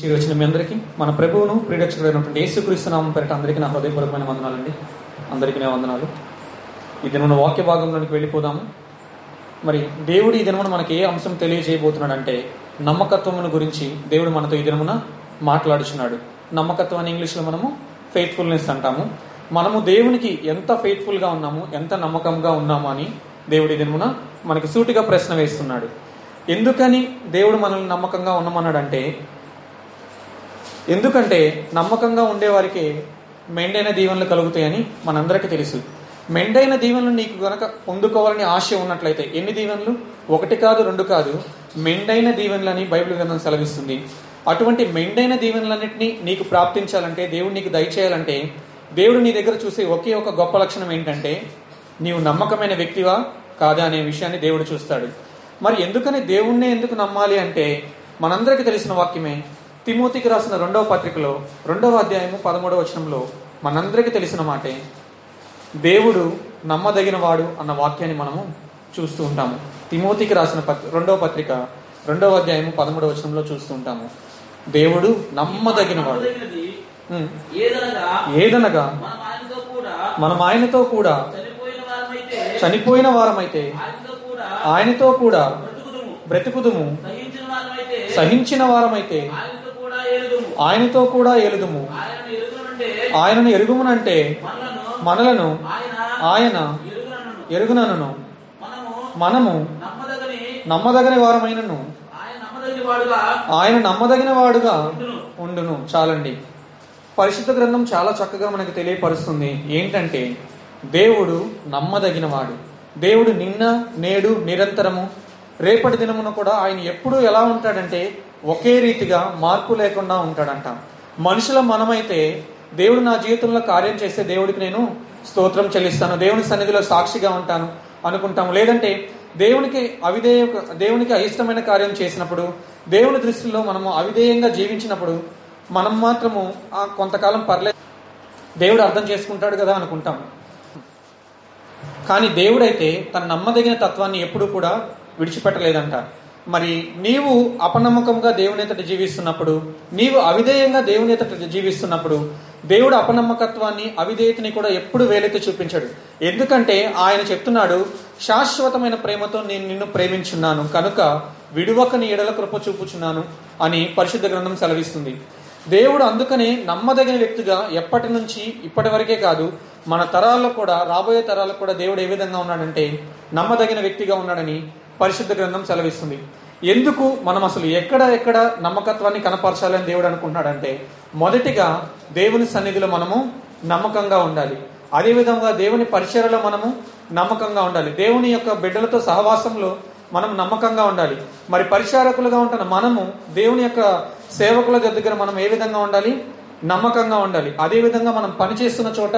చేరి వచ్చిన మీ అందరికీ మన ప్రభువును ప్రియరక్షకుడైనటువంటి యేసుక్రీస్తు నామం పేరిట అందరికీ నా హృదయపూర్వకమైన వందనాలండి. అందరికీ నా వందనాలు. ఈ దినమున వాక్య భాగంలోనికి వెళ్ళిపోదాము. మరి దేవుడు ఈ దినమున మనకి ఏ అంశం తెలియజేయబోతున్నాడంటే నమ్మకత్వమును గురించి దేవుడు మనతో ఈ దినమున మాట్లాడుచున్నాడు. నమ్మకత్వం అని ఇంగ్లీష్లో మనము ఫెయిత్ఫుల్నెస్ అంటాము. మనము దేవునికి ఎంత ఫెయిత్ఫుల్గా ఉన్నాము ఎంత నమ్మకంగా ఉన్నాము అని దేవుడి దినమున మనకి సూటిగా ప్రశ్న వేస్తున్నాడు. ఎందుకని దేవుడు మనల్ని నమ్మకంగా ఉన్నామన్నాడంటే ఎందుకంటే నమ్మకంగా ఉండేవారికి మెండైన దీవెనలు కలుగుతాయని మనందరికీ తెలుసు. మెండైన దీవెనలు నీకు గనక పొందుకోవాలని ఆశ ఉన్నట్లయితే ఎన్ని దీవెనలు? ఒకటి కాదు రెండు కాదు. మెండైన దీవెనలని బైబిల్ గ్రంథం సెలవిస్తుంది. అటువంటి మెండైన దీవెనలన్నింటినీ నీకు ప్రాప్తించాలంటే దేవుడు నీకు దయచేయాలంటే దేవుడు నీ దగ్గర చూసే ఒకే ఒక గొప్ప లక్షణం ఏంటంటే నీవు నమ్మకమైన వ్యక్తివా కాదా అనే విషయాన్ని దేవుడు చూస్తాడు. మరి ఎందుకని దేవుణ్ణే ఎందుకు నమ్మాలి అంటే మనందరికీ తెలిసిన వాక్యమే తిమోతికి రాసిన రెండవ పత్రికలో రెండవ అధ్యాయము పదమూడవ వచనంలో మనందరికీ తెలిసిన మాటే దేవుడు నమ్మదగిన వాడు అన్న వాక్యాన్ని మనము చూస్తూ ఉంటాము. తిమోతికి రాసిన రెండవ పత్రిక రెండవ అధ్యాయము పదమూడవ వచనంలో చూస్తూ ఉంటాము. దేవుడు నమ్మదగిన వాడు. ఏదనగా మనం ఆయనతో కూడా చనిపోయిన వారమైతే ఆయనతో కూడా బ్రతుకుదుము. సహించిన వారమైతే ఆయనతో కూడా ఎలుదుము ఆయనను ఎరుగుమునంటే మనలను ఆయన ఎరుగునను మనము నమ్మదగని నమ్మదగిన వారమైనను. ఆయన నమ్మదగిన వాడుగా ఉండును. చాలండి. పరిశుద్ధ గ్రంథం చాలా చక్కగా మనకు తెలియపరుస్తుంది. ఏంటంటే దేవుడు నమ్మదగిన వాడు దేవుడు నిన్న నేడు నిరంతరము. రేపటి దినమున కూడా ఆయన ఎప్పుడూ ఎలా ఉంటాడంటే ఒకే రీతిగా మార్పు లేకుండా ఉంటాడంట. మనుషుల మనమైతే దేవుడు నా జీవితంలో కార్యం చేస్తే దేవుడికి నేను స్తోత్రం చెల్లిస్తాను దేవుని సన్నిధిలో సాక్షిగా ఉంటాను అనుకుంటాము. లేదంటే దేవునికి అవిధేయ దేవునికి అయిష్టమైన కార్యం చేసినప్పుడు దేవుని దృష్టిలో మనము అవిధేయంగా జీవించినప్పుడు మనం మాత్రము ఆ కొంతకాలం పర్లేదు దేవుడు అర్థం చేసుకుంటాడు కదా అనుకుంటాం. కానీ దేవుడైతే తన నమ్మదగిన తత్వాన్ని ఎప్పుడూ కూడా విడిచిపెట్టలేదంట. మరి నీవు అపనమ్మకంగా దేవుని ఎదుట జీవిస్తున్నప్పుడు నీవు అవిధేయంగా దేవుని ఎదుట జీవిస్తున్నప్పుడు దేవుడు అపనమ్మకత్వాన్ని అవిధేయతని కూడా ఎప్పుడు వేలైతే చూపించాడు. ఎందుకంటే ఆయన చెప్తున్నాడు శాశ్వతమైన ప్రేమతో నేను నిన్ను ప్రేమించున్నాను. కనుక విడువక నీ ఎడల కృప చూపుచున్నాను అని పరిశుద్ధ గ్రంథం సెలవిస్తుంది. దేవుడు అందుకనే నమ్మదగిన వ్యక్తిగా ఎప్పటి నుంచి ఇప్పటి వరకే కాదు మన తరాల్లో కూడా రాబోయే తరాలకు కూడా దేవుడు ఏ విధంగా ఉన్నాడంటే నమ్మదగిన వ్యక్తిగా ఉన్నాడని పరిశుద్ధ గ్రంథం సెలవిస్తుంది. ఎందుకు మనం అసలు ఎక్కడ ఎక్కడ నమ్మకత్వాన్ని కనపరచాలని దేవుడు అనుకుంటున్నాడంటే మొదటిగా దేవుని సన్నిధిలో మనము నమ్మకంగా ఉండాలి. అదేవిధంగా దేవుని పరిచయలో మనము నమ్మకంగా ఉండాలి. దేవుని యొక్క బిడ్డలతో సహవాసంలో మనం నమ్మకంగా ఉండాలి. మరి పరిచారకులుగా ఉంటున్న మనము దేవుని యొక్క సేవకుల దగ్గర మనం ఏ విధంగా ఉండాలి? నమ్మకంగా ఉండాలి. అదేవిధంగా మనం పనిచేస్తున్న చోట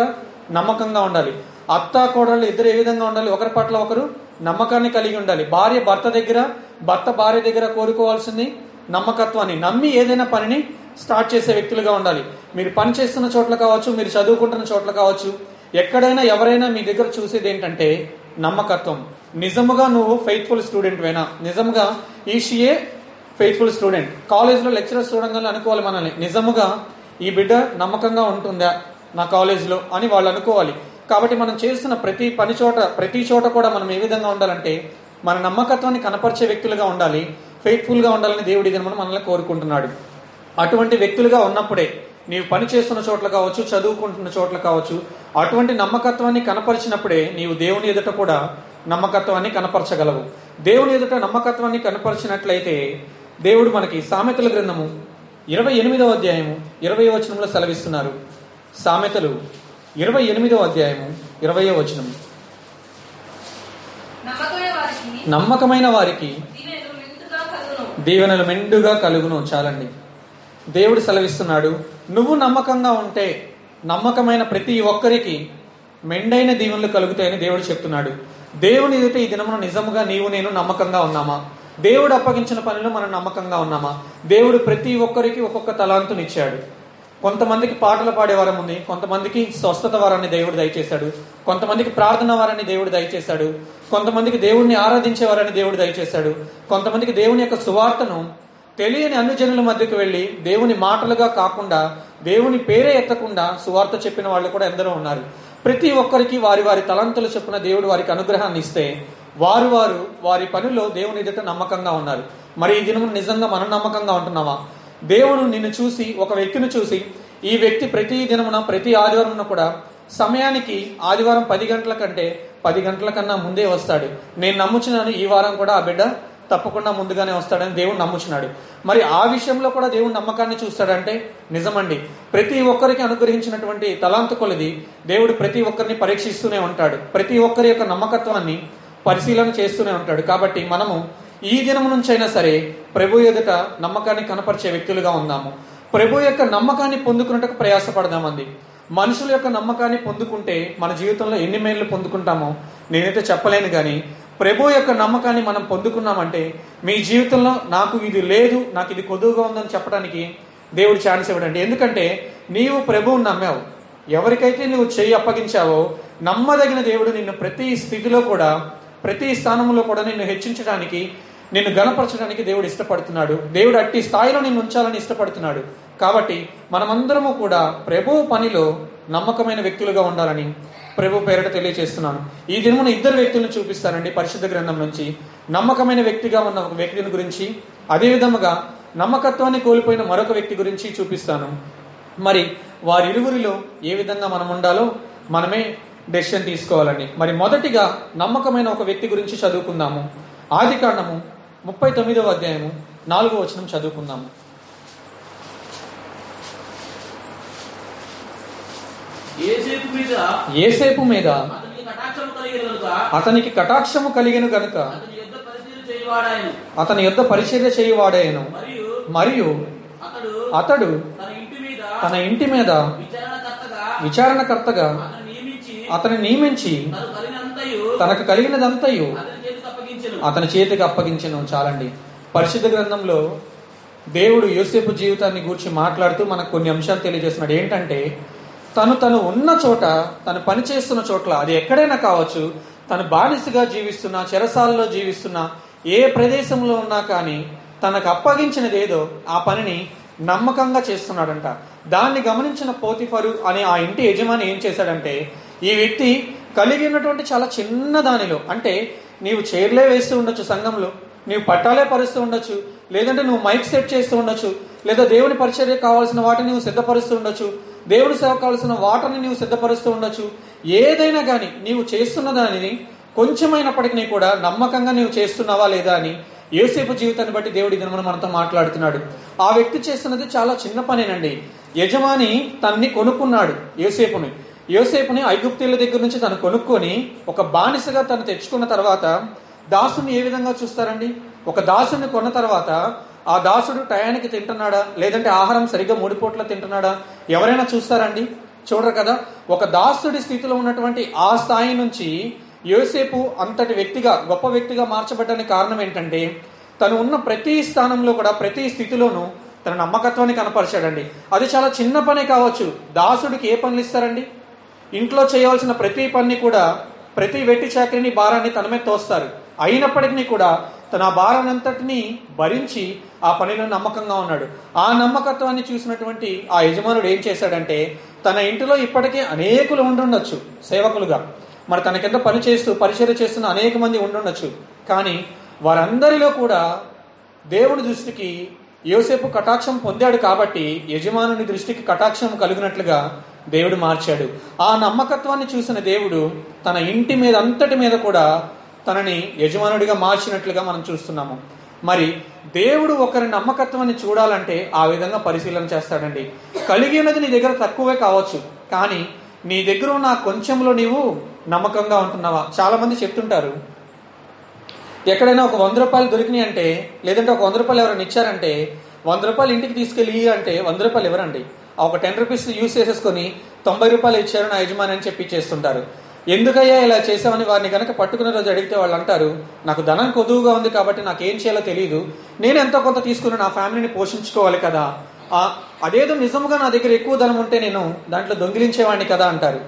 నమ్మకంగా ఉండాలి. అత్త కోడళ్ళు ఇద్దరు ఏ విధంగా ఉండాలి? ఒకరి పట్ల ఒకరు నమ్మకాన్ని కలిగి ఉండాలి. భార్య భర్త దగ్గర భర్త భార్య దగ్గర కోరుకోవాల్సింది నమ్మకత్వాన్ని. నమ్మి ఏదైనా పనిని స్టార్ట్ చేసే వ్యక్తులుగా ఉండాలి. మీరు పని చేస్తున్న చోట్ల కావచ్చు మీరు చదువుకుంటున్న చోట్ల కావచ్చు ఎక్కడైనా ఎవరైనా మీ దగ్గర చూసేది ఏంటంటే నమ్మకత్వం. నిజముగా నువ్వు ఫెయిత్ఫుల్ స్టూడెంట్ వేనా? నిజముగా ఈషియే ఫెయిత్ఫుల్ స్టూడెంట్ కాలేజ్లో లెక్చరర్స్ చూడంగానే అనుకోవాలి మనల్ని. నిజముగా ఈ బిడ్డ నమ్మకంగా ఉంటుందా నా కాలేజ్లో అని వాళ్ళు అనుకోవాలి. కాబట్టి మనం చేస్తున్న ప్రతి పని చోట ప్రతి చోట కూడా మనం ఏ విధంగా ఉండాలంటే మన నమ్మకత్వాన్ని కనపరిచే వ్యక్తులుగా ఉండాలి ఫెయిత్ఫుల్గా ఉండాలని దేవుడి దినమును మనల్ని కోరుకుంటున్నాడు. అటువంటి వ్యక్తులుగా ఉన్నప్పుడే నీవు పని చేస్తున్న చోట్ల కావచ్చు చదువుకుంటున్న చోట్ల కావచ్చు అటువంటి నమ్మకత్వాన్ని కనపరిచినప్పుడే నీవు దేవుని ఎదుట కూడా నమ్మకత్వాన్ని కనపరచగలవు. దేవుని ఎదుట నమ్మకత్వాన్ని కనపరిచినట్లయితే దేవుడు మనకి సామెతల గ్రంథము ఇరవై ఎనిమిదవ అధ్యాయము ఇరవై వచనంలో సెలవిస్తున్నారు. సామెతలు ఇరవై ఎనిమిదవ అధ్యాయము ఇరవై వచనం నమ్మకమైన వారికి నమ్మకమైన వారికి దీవెనలు మెండుగా కలుగును దీవెనలు మెండుగా కలుగును చాలండి. దేవుడు సెలవిస్తున్నాడు నువ్వు నమ్మకంగా ఉంటే నమ్మకమైన ప్రతి ఒక్కరికి మెండైన దీవెనలు కలుగుతాయని దేవుడు చెప్తున్నాడు. దేవుని ఎదుట ఈ దినమున నిజముగా నీవు నేను నమ్మకంగా ఉన్నామా? దేవుడు అప్పగించిన పనిలో మనం నమ్మకంగా ఉన్నామా? దేవుడు ప్రతి ఒక్కరికి ఒక్కొక్క తలాంతునిచ్చాడు. కొంతమందికి పాటలు పాడే వరం ఉంది కొంతమందికి స్వస్థత వరాన్ని దేవుడు దయచేశాడు కొంతమందికి ప్రార్థన వరాన్ని దేవుడు దయచేశాడు కొంతమందికి దేవుడిని ఆరాధించే వరాన్ని దేవుడు దయచేశాడు కొంతమందికి దేవుని యొక్క సువార్తను తెలియని అన్ని జనుల మధ్యకు వెళ్ళి దేవుని మాటలుగా కాకుండా దేవుని పేరే ఎత్తకుండా సువార్త చెప్పిన వాళ్ళు కూడా ఎందరో ఉన్నారు. ప్రతి ఒక్కరికి వారి వారి తలంతులు చెప్పిన దేవుడు వారికి అనుగ్రహాన్ని ఇస్తే వారు వారు వారి పనిలో దేవుని ఎదుట నమ్మకంగా ఉన్నారు. మరి ఈ దినము నిజంగా మనం నమ్మకంగా ఉంటున్నామా? దేవుడు నిన్ను చూసి ఒక వ్యక్తిని చూసి ఈ వ్యక్తి ప్రతి దినమున ప్రతి ఆదివారం కూడా సమయానికి ఆదివారం పది గంటల కంటే పది గంటల కన్నా ముందే వస్తాడు. నేను నమ్ముచున్నాను ఈ వారం కూడా ఆ బిడ్డ తప్పకుండా ముందుగానే వస్తాడని దేవుడు నమ్ముచున్నాడు. మరి ఆ విషయంలో కూడా దేవుడు నమ్మకాన్ని చూస్తాడంటే నిజమండి. ప్రతి ఒక్కరికి అనుగ్రహించినటువంటి తలాంతు కొలది దేవుడు ప్రతి ఒక్కరిని పరీక్షిస్తూనే ఉంటాడు. ప్రతి ఒక్కరి యొక్క నమ్మకత్వాన్ని పరిశీలన చేస్తూనే ఉంటాడు. కాబట్టి మనము ఈ దినం నుంచైనా సరే ప్రభు ఎదుట నమ్మకాన్ని కనపరిచే వ్యక్తులుగా ఉందాము ప్రభు యొక్క నమ్మకాన్ని పొందుకున్నట్టుకు ప్రయాసపడదామండి. మనుషుల యొక్క నమ్మకాన్ని పొందుకుంటే మన జీవితంలో ఎన్ని మేలు పొందుకుంటామో నేనైతే చెప్పలేను కానీ ప్రభు యొక్క నమ్మకాన్ని మనం పొందుకున్నామంటే మీ జీవితంలో నాకు ఇది లేదు నాకు ఇది కొదువుగా ఉందని చెప్పడానికి దేవుడు ఛాన్స్ ఇవ్వడండి. ఎందుకంటే నీవు ప్రభువుని నమ్మావు. ఎవరికైతే నువ్వు చేయి అప్పగించావో నమ్మదగిన దేవుడు నిన్ను ప్రతి స్థితిలో కూడా ప్రతి స్థానంలో కూడా నిన్ను హెచ్చించడానికి నిన్ను గణపరచడానికి దేవుడు ఇష్టపడుతున్నాడు. దేవుడు అట్టి స్థాయిలో నిన్ను ఉంచాలని ఇష్టపడుతున్నాడు. కాబట్టి మనమందరము కూడా ప్రభు పనిలో నమ్మకమైన వ్యక్తులుగా ఉండాలని ప్రభు పేరట తెలియజేస్తున్నాను ఈ దినమున ఇద్దరు వ్యక్తులను చూపిస్తానండి పరిశుద్ధ గ్రంథం నుంచి. నమ్మకమైన వ్యక్తిగా ఉన్న ఒక వ్యక్తిని గురించి అదే విధముగా నమ్మకత్వాన్ని కోల్పోయిన మరొక వ్యక్తి గురించి చూపిస్తాను. మరి వారిరువురిలో ఏ విధంగా మనం ఉండాలో మనమే డెసిషన్ తీసుకోవాలండి. మరి మొదటిగా నమ్మకమైన ఒక వ్యక్తి గురించి చదువుకుందాము. ఆది కాండము ముప్పై తొమ్మిదవ అధ్యాయము నాలుగో వచనం చదువుకుందాము. ఏసేపు మీద అతనికి కటాక్షము కలిగిన గనుక అతని యుద్ధ చేయవాడాయను పరిచర్య చేయువాడేను. మరియు అతడు తన ఇంటి మీద విచారణకర్తగా అతను నియమించి తనకు కలిగినదంతయు అతని చేతికి అప్పగించను చాలండి. పరిశుద్ధ గ్రంథంలో దేవుడు యోసేపు జీవితాన్ని గూర్చి మాట్లాడుతూ మనకు కొన్ని అంశాలు తెలియజేస్తున్నాడు. ఏంటంటే తను తను ఉన్న చోట తను పనిచేస్తున్న చోట్ల అది ఎక్కడైనా కావచ్చు తను బానిసగా జీవిస్తున్నా చెరసాలలో జీవిస్తున్నా ఏ ప్రదేశంలో ఉన్నా కానీ తనకు అప్పగించినది ఏదో ఆ పనిని నమ్మకంగా చేస్తున్నాడంట. దాన్ని గమనించిన పోతిఫరు అనే ఆ ఇంటి యజమాని ఏం చేశాడంటే ఈ వ్యక్తి కలిగి ఉన్నటువంటి చాలా చిన్న దానిలో. అంటే నీవు చైర్లే వేస్తూ ఉండొచ్చు సంఘంలో. నీవు పట్టాలే పరుస్తూ ఉండొచ్చు. లేదంటే నువ్వు మైక్ సెట్ చేస్తూ ఉండొచ్చు. లేదా దేవుని పరిచర్య కావాల్సిన వాటిని నువ్వు సిద్ధపరుస్తూ ఉండొచ్చు. దేవుని సేవ కావాల్సిన వాటిని నీవు సిద్ధపరుస్తూ ఉండొచ్చు. ఏదైనా కానీ నీవు చేస్తున్న దానిని కొంచెమైనప్పటికీ కూడా నమ్మకంగా నీవు చేస్తున్నావా లేదా అని ఏసేపు జీవితాన్ని బట్టి దేవుడి దినమున మనతో మాట్లాడుతున్నాడు. ఆ వ్యక్తి చేస్తున్నది చాలా చిన్న పనేనండి. యజమాని తన్ని కొనుక్కున్నాడు ఏసేపుని యోసేపుని ఐగుప్తీల దగ్గర నుంచి తను కొనుక్కొని ఒక బానిసగా తను తెచ్చుకున్న తర్వాత దాసుని ఏ విధంగా చూస్తారండి? ఒక దాసుని కొన్న తర్వాత ఆ దాసుడు టయానికి తింటున్నాడా? లేదంటే ఆహారం సరిగ్గా మూడు పూట్ల తింటున్నాడా? ఎవరైనా చూస్తారండి? చూడరు కదా? ఒక దాసుడి స్థితిలో ఉన్నటువంటి ఆ స్థాయి నుంచి యోసేపు అంతటి వ్యక్తిగా గొప్ప వ్యక్తిగా మార్చబడ్డానికి కారణం ఏంటంటే తను ఉన్న ప్రతి స్థానంలో కూడా ప్రతి స్థితిలోనూ తన నమ్మకత్వాన్ని కనపరిచాడండి. అది చాలా చిన్న పనే కావచ్చు. దాసుడికి ఏ పనులు ఇస్తారండి? ఇంట్లో చేయవలసిన ప్రతి పని కూడా ప్రతి వెట్టి చాకరిని భారాన్ని తన మీద తోస్తారు. అయినప్పటికీ కూడా తన భారాన్ని భరించి ఆ పనిలో నమ్మకంగా ఉన్నాడు. ఆ నమ్మకత్వాన్ని చూసినటువంటి ఆ యజమానుడు ఏం చేశాడంటే తన ఇంటిలో ఇప్పటికే అనేకులు ఉండుండొచ్చు సేవకులుగా. మరి తన కింద పని చేస్తూ పరిచర్య చేస్తున్న అనేక మంది ఉండుండొచ్చు. కానీ వారందరిలో కూడా దేవుడి దృష్టికి యోసేపు కటాక్షం పొందాడు కాబట్టి యజమానుని దృష్టికి కటాక్షం కలిగినట్లుగా దేవుడు మార్చాడు. ఆ నమ్మకత్వాన్ని చూసిన దేవుడు తన ఇంటి మీద అంతటి మీద కూడా తనని యజమానుడిగా మార్చినట్లుగా మనం చూస్తున్నాము. మరి దేవుడు ఒకరి నమ్మకత్వాన్ని చూడాలంటే ఆ విధంగా పరిశీలన చేస్తాడండి. కలిగి ఉన్నది నీ దగ్గర తక్కువే కావచ్చు కానీ నీ దగ్గర ఉన్న కొంచెంలో నీవు నమ్మకంగా ఉంటున్నావా? చాలామంది చెప్తుంటారు. ఎక్కడైనా ఒక వంద రూపాయలు దొరికినాయి అంటే లేదంటే ఒక వంద రూపాయలు ఎవరైనా ఇచ్చారంటే వంద రూపాయలు ఇంటికి తీసుకెళ్ళి అంటే వంద రూపాయలు ఎవరండి ఒక టెన్ రూపీస్ యూస్ చేసేసుకొని తొంభై రూపాయలు ఇచ్చారు నా యజమాని అని చెప్పి చేస్తుంటారు. ఎందుకయ్యా ఇలా చేసామని వారిని కనుక పట్టుకున్న రోజు అడిగితే వాళ్ళు అంటారు నాకు ధనం కొదువుగా ఉంది కాబట్టి నాకు ఏం చేయాలో తెలియదు నేను ఎంతో కొంత తీసుకుని నా ఫ్యామిలీని పోషించుకోవాలి కదా. అదేదో నిజంగా నా దగ్గర ఎక్కువ ధనం ఉంటే నేను దాంట్లో దొంగిలించేవాడిని కదా అంటారు.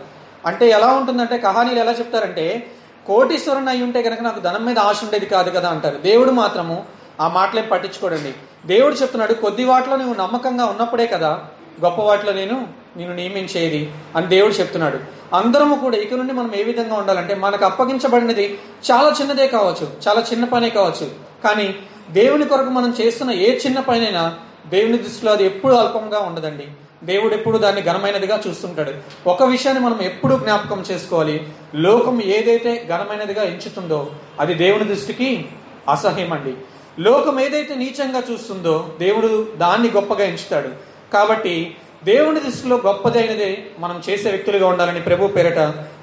అంటే ఎలా ఉంటుందంటే కహానీలు ఎలా చెప్తారంటే కోటీశ్వరుని అయి ఉంటే కనుక నాకు ధనం మీద ఆశ ఉండేది కాదు కదా అంటారు. దేవుడు మాత్రము ఆ మాటలేం పట్టించుకోడండి. దేవుడు చెప్తున్నాడు కొద్ది వాటిలో నువ్వు నమ్మకంగా ఉన్నప్పుడే కదా గొప్ప వాటిలో నేను నేను నియమించేది అని దేవుడు చెప్తున్నాడు. అందరము కూడా ఇక నుండి మనం ఏ విధంగా ఉండాలంటే మనకు అప్పగించబడినది చాలా చిన్నదే కావచ్చు చాలా చిన్న పనే కావచ్చు. కానీ దేవుని కొరకు మనం చేస్తున్న ఏ చిన్న పనైనా దేవుని దృష్టిలో అది ఎప్పుడు అల్పంగా ఉండదండి. దేవుడు ఎప్పుడు దాన్ని ఘనమైనదిగా చూస్తుంటాడు. ఒక విషయాన్ని మనం ఎప్పుడు జ్ఞాపకం చేసుకోవాలి. లోకం ఏదైతే ఘనమైనదిగా ఎంచుతుందో అది దేవుని దృష్టికి అసహ్యం అండి లోకం ఏదైతే నీచంగా చూస్తుందో దేవుడు దాన్ని గొప్పగా ఎంచుతాడు. కాబట్టి దేవుని దృష్టిలో గొప్పదైనదే మనం చేసే వ్యక్తులుగా ఉండాలని ప్రభు పేరట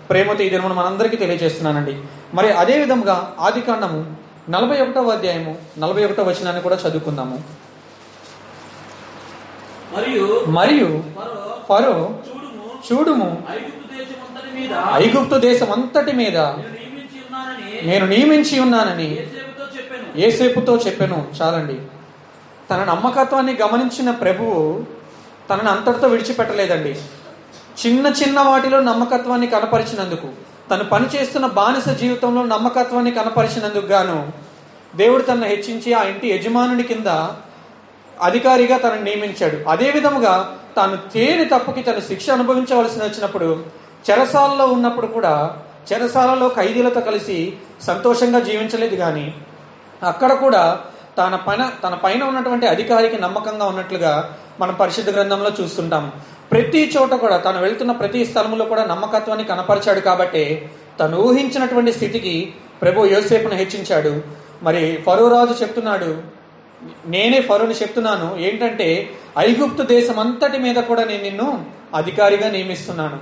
ప్రేమతో ఈ దినమును మనందరికీ తెలియజేస్తున్నానండి. మరి అదే విధంగా ఆది కాండము నలభై ఒకటవ అధ్యాయము నలభై ఒకటో వచనాన్ని కూడా చదువుకుందాము. మరియు మరియు ఫరో చూడుము ఐగుప్తు దేశం అంతటి మీద నేను నియమించి ఉన్నానని ఏసేపుతో చెప్పాను చాలండి. తన నమ్మకత్వాన్ని గమనించిన ప్రభువు తనని అంతటితో విడిచిపెట్టలేదండి. చిన్న చిన్న వాటిలో నమ్మకత్వాన్ని కనపరిచినందుకు తను పనిచేస్తున్న బానిస జీవితంలో నమ్మకత్వాన్ని కనపరిచినందుకు గాను దేవుడు తనను హెచ్చించి ఆ ఇంటి యజమానుని కింద అధికారిగా తనను నియమించాడు. అదే విధముగా తాను తేని తప్పుకి తను శిక్ష అనుభవించవలసి వచ్చినప్పుడు చెరసాలలో ఉన్నప్పుడు కూడా చెరసాలలో ఖైదీలతో కలిసి సంతోషంగా జీవించలేదు కానీ అక్కడ కూడా తన పైన తన పైన ఉన్నటువంటి అధికారికి నమ్మకంగా ఉన్నట్లుగా మనం పరిశుద్ధ గ్రంథంలో చూస్తుంటాం. ప్రతి చోట కూడా తను వెళ్తున్న ప్రతి స్థలంలో కూడా నమ్మకత్వాన్ని కనపరిచాడు కాబట్టి తను ఊహించినటువంటి స్థితికి ప్రభు యోసేపును హెచ్చించాడు. మరి ఫరో రాజు చెప్తున్నాడు నేనే ఫరోని చెప్తున్నాను. ఏంటంటే ఐగుప్తు దేశం అంతటి మీద కూడా నేను నిన్ను అధికారిగా నియమిస్తున్నాను.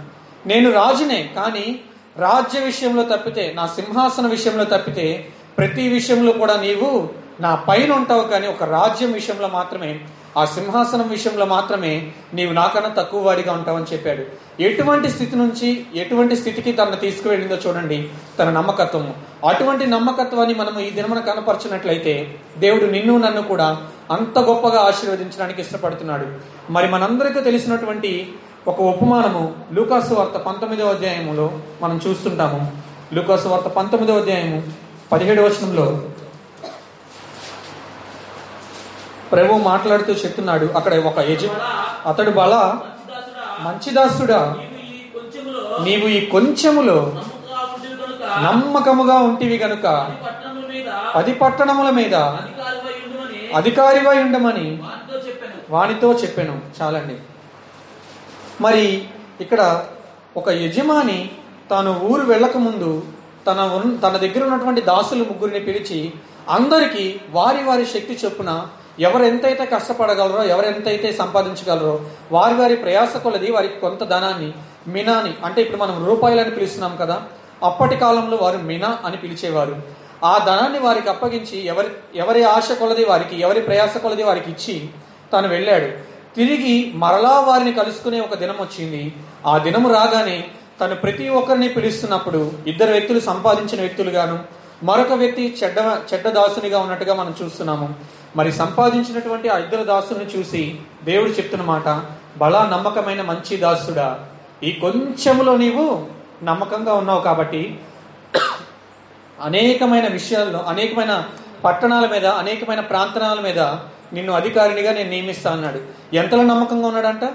నేను రాజునే కానీ రాజ్య విషయంలో తప్పితే నా సింహాసన విషయంలో తప్పితే ప్రతి విషయంలో కూడా నీవు నా పైన ఉంటావు కానీ ఒక రాజ్యం విషయంలో మాత్రమే ఆ సింహాసనం విషయంలో మాత్రమే నీవు నాకన్నా తక్కువ వాడిగా ఉంటావని చెప్పాడు. ఎటువంటి స్థితి నుంచి ఎటువంటి స్థితికి తనను తీసుకువెళ్ళిందో చూడండి తన నమ్మకత్వము అటువంటి నమ్మకత్వాన్ని మనం ఈ దినమున కనపరిచినట్లయితే దేవుడు నిన్ను నన్ను కూడా అంత గొప్పగా ఆశీర్వదించడానికి ఇష్టపడుతున్నాడు. మరి మనందరికీ తెలిసినటువంటి ఒక ఉపమానము లూకాసు వార్త పంతొమ్మిదో అధ్యాయములో మనం చూస్తుంటాము. లూకాసు వార్త పంతొమ్మిదో అధ్యాయము పదిహేడు వచనంలో ప్రభు మాట్లాడుతూ చెప్తున్నాడు అక్కడ ఒక యజ అతడు బల మంచిదాసుడా మంచిదాసుడా నీవు ఈ కొంచెములో నమ్మకముగా ఉంటివి గనుక పది పట్టణముల మీద అధికారిగా అధికారివై ఉండమని వానితో చెప్పాను. చాలండి. మరి ఇక్కడ ఒక యజమాని తాను ఊరు వెళ్ళకముందు తన తన దగ్గర ఉన్నటువంటి దాసులు ముగ్గురిని పిలిచి అందరికీ వారి వారి శక్తి చొప్పున ఎవరు ఎంతైతే కష్టపడగలరో ఎవరు ఎంతైతే సంపాదించగలరో వారి వారి ప్రయాస కొలది వారికి కొంత ధనాన్ని మినాని అంటే ఇప్పుడు మనం రూపాయలని పిలుస్తున్నాం కదా అప్పటి కాలంలో వారు మినా అని పిలిచేవారు. ఆ ధనాన్ని వారికి అప్పగించి ఎవరి ఎవరి ఆశ కొలది వారికి ఎవరి ప్రయాస కొలది వారికి ఇచ్చి తను వెళ్ళాడు. తిరిగి మరలా వారిని కలుసుకునే ఒక దినం వచ్చింది. ఆ దినము రాగానే తను ప్రతి ఒక్కరిని పిలుస్తున్నప్పుడు ఇద్దరు వ్యక్తులు సంపాదించిన వ్యక్తులుగాను మరొక వ్యక్తి చెడ్డ చెడ్డ దాసునిగా ఉన్నట్టుగా మనం చూస్తున్నాము. మరి సంపాదించినటువంటి ఆ ఇద్దరు దాసుని చూసి దేవుడు చెప్తున్న మాట బలా నమ్మకమైన మంచి దాసుడా ఈ కొంచెములో నీవు నమ్మకంగా ఉన్నావు కాబట్టి అనేకమైన విషయాల్లో అనేకమైన పట్టణాల మీద అనేకమైన ప్రాంతనాల మీద నిన్ను అధికారినిగా నేను నియమిస్తా అన్నాడు ఎంతలో నమ్మకంగా ఉన్నాడంట?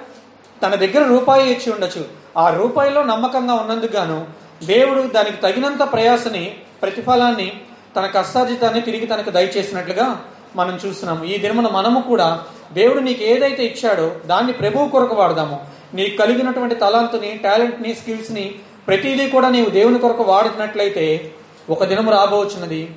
తన దగ్గర రూపాయి ఇచ్చి ఉండొచ్చు. ఆ రూపాయిలో నమ్మకంగా ఉన్నందుకు గాను దేవుడు దానికి తగినంత ప్రయాసని ప్రతిఫలాన్ని తన కష్టార్జితాన్ని తిరిగి తనకు దయచేసినట్లుగా మనం చూస్తున్నాము. ఈ దినమున మనము కూడా దేవుడు నీకు ఏదైతే ఇచ్చాడో దాన్ని ప్రభువు కొరకు వాడదాము. నీకు కలిగినటువంటి తలాంతుని టాలెంట్ని స్కిల్స్ని ప్రతిదీ కూడా నీవు దేవుని కొరకు వాడుతున్నట్లయితే ఒక దినం రాబోతున్నది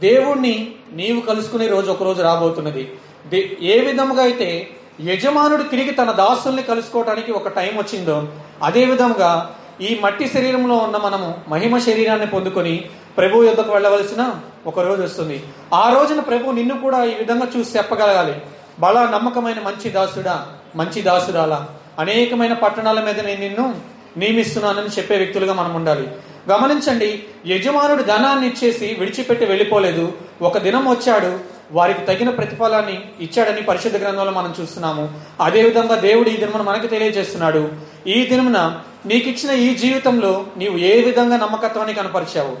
దేవుణ్ణి నీవు కలుసుకునే రోజు ఒక రోజు రాబోతున్నది. దే- ఏ విధముగా అయితే యజమానుడు తిరిగి తన దాసుల్ని కలుసుకోవటానికి ఒక టైం వచ్చిందో అదే విధంగా ఈ మట్టి శరీరంలో ఉన్న మనము మహిమ శరీరాన్ని పొందుకొని ప్రభు యుద్ధకు వెళ్ళవలసిన ఒక రోజు వస్తుంది. ఆ రోజున ప్రభు నిన్ను కూడా ఈ విధంగా చూసి చెప్పగలగాలి. బల నమ్మకమైన మంచి దాసుడా మంచి దాసుడాలా అనేకమైన పట్టణాల మీద నేను నిన్ను నియమిస్తున్నానని చెప్పే వ్యక్తులుగా మనం ఉండాలి. గమనించండి యజమానుడు ధనాన్ని ఇచ్చేసి విడిచిపెట్టి వెళ్ళిపోలేదు. ఒక దినం వచ్చాడు వారికి తగిన ప్రతిఫలాన్ని ఇచ్చాడని పరిశుద్ధ గ్రంథంలో మనం చూస్తున్నాము. అదే విధంగా దేవుడు ఈ దినమున మనకు తెలియజేస్తున్నాడు. ఈ దినమున నీకు ఇచ్చిన ఈ జీవితంలో నీవు ఏ విధంగా నమ్మకత్వాన్ని కనపరిచావు?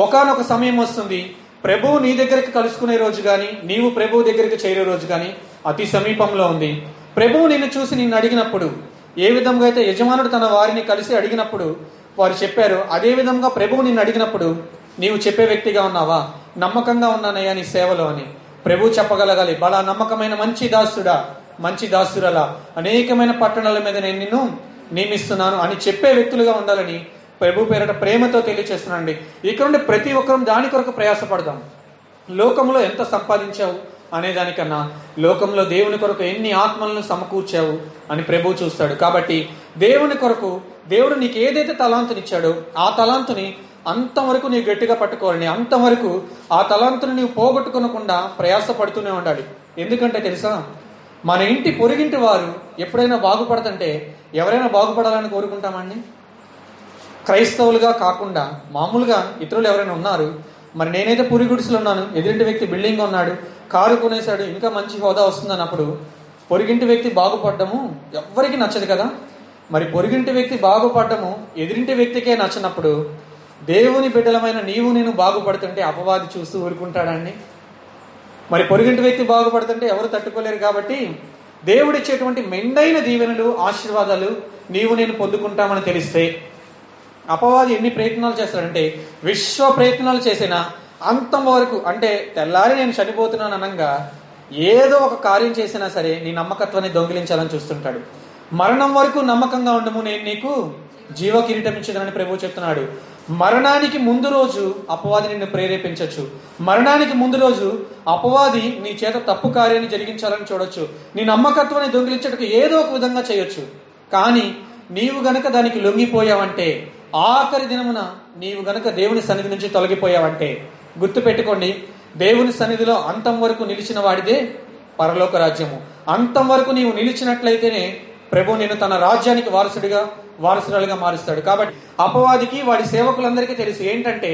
ఒకానొక సమయం వస్తుంది. ప్రభువు నీ దగ్గరికి కలుసుకునే రోజు కానీ నీవు ప్రభువు దగ్గరికి చేరే రోజు కానీ అతి సమీపంలో ఉంది. ప్రభువు నిన్ను చూసి నిన్ను అడిగినప్పుడు ఏ విధంగా అయితే యజమానుడు తన వారిని కలిసి అడిగినప్పుడు వారు చెప్పారు అదే విధంగా ప్రభువు నిన్ను అడిగినప్పుడు నీవు చెప్పే వ్యక్తిగా ఉన్నావా? నమ్మకంగా ఉన్నానయ్యా నీ సేవలో అని. ప్రభు చెప్పగలగాలి. బలా నమ్మకమైన మంచి దాసుడా మంచి దాసురలా. అనేకమైన పట్టణాల మీద నేను నిన్ను నియమిస్తున్నాను అని చెప్పే వ్యక్తులుగా ఉండాలని ప్రభు పేరట ప్రేమతో తెలియచేస్తున్నానండి. ఇక్కడ నుండి ప్రతి ఒక్కరం దాని కొరకు ప్రయాసపడదాం. లోకంలో ఎంత సంపాదించావు అనే దానికన్నా లోకంలో దేవుని కొరకు ఎన్ని ఆత్మలను సమకూర్చావు అని ప్రభు చూస్తాడు. కాబట్టి దేవుని కొరకు దేవుడు నీకు ఏదైతే తలాంతునిచ్చాడో ఆ తలాంతుని అంతవరకు నీవు గట్టిగా పట్టుకోవాలని అంతవరకు ఆ తలాంతును నీవు పోగొట్టుకోనకుండా ప్రయాసపడుతూనే ఉండాలి. ఎందుకంటే తెలుసా? మన ఇంటి పొరుగింటి వారు ఎప్పుడైనా బాగుపడతంటే ఎవరైనా బాగుపడాలని కోరుకుంటామండి? క్రైస్తవులుగా కాకుండా మామూలుగా ఇతరులు ఎవరైనా ఉన్నారు? మరి నేనైతే పూరి ఉన్నాను ఎదురింటి వ్యక్తి బిల్డింగ్ ఉన్నాడు. కారు కొనేశాడు. ఇంకా మంచి హోదా వస్తుందన్నప్పుడు పొరిగింటి వ్యక్తి బాగుపడ్డము ఎవ్వరికి నచ్చదు కదా? మరి పొరిగింటి వ్యక్తి బాగుపడ్డము ఎదురింటి వ్యక్తికే నచ్చినప్పుడు దేవుని బిడ్డలమైన నీవు నేను బాగుపడుతుంటే అపవాది చూస్తూ ఊరుకుంటాడండి. మరి పొరుగింటి వ్యక్తి బాగుపడుతుంటే ఎవరు తట్టుకోలేరు కాబట్టి దేవుడిచ్చేటువంటి మెండైన దీవెనలు ఆశీర్వాదాలు నీవు నేను పొందుకుంటామని తెలిస్తే అపవాది ఎన్ని ప్రయత్నాలు చేస్తాడంటే విశ్వ ప్రయత్నాలు చేసినా అంతం వరకు అంటే తెల్లారి నేను చనిపోతున్నాను అనగా ఏదో ఒక కార్యం చేసినా సరే నీ నమ్మకత్వాన్ని దొంగిలించాలని చూస్తుంటాడు. మరణం వరకు నమ్మకంగా ఉండము నేను నీకు జీవ కిరీటమించదని ప్రభు చెప్తున్నాడు. మరణానికి ముందు రోజు అపవాది నిన్ను ప్రేరేపించవచ్చు మరణానికి ముందు రోజు అపవాది నీ చేత తప్పు కార్యాన్ని జరిగించాలని చూడొచ్చు. నీ నమ్మకత్వాన్ని దొంగిలించడానికి ఏదో ఒక విధంగా చేయొచ్చు. కానీ నీవు గనక దానికి లొంగిపోయావంటే ఆఖరి దినమున నీవు గనక దేవుని సన్నిధి నుంచి తొలగిపోయావంటే గుర్తు పెట్టుకోండి దేవుని సన్నిధిలో అంతం వరకు నిలిచిన వాడిదే పరలోక రాజ్యము. అంతం వరకు నీవు నిలిచినట్లయితేనే ప్రభు నేను తన రాజ్యానికి వారసుడిగా వారసురాలుగా మారుస్తాడు. కాబట్టి అపవాదికి వాడి సేవకులందరికీ తెలుసు ఏంటంటే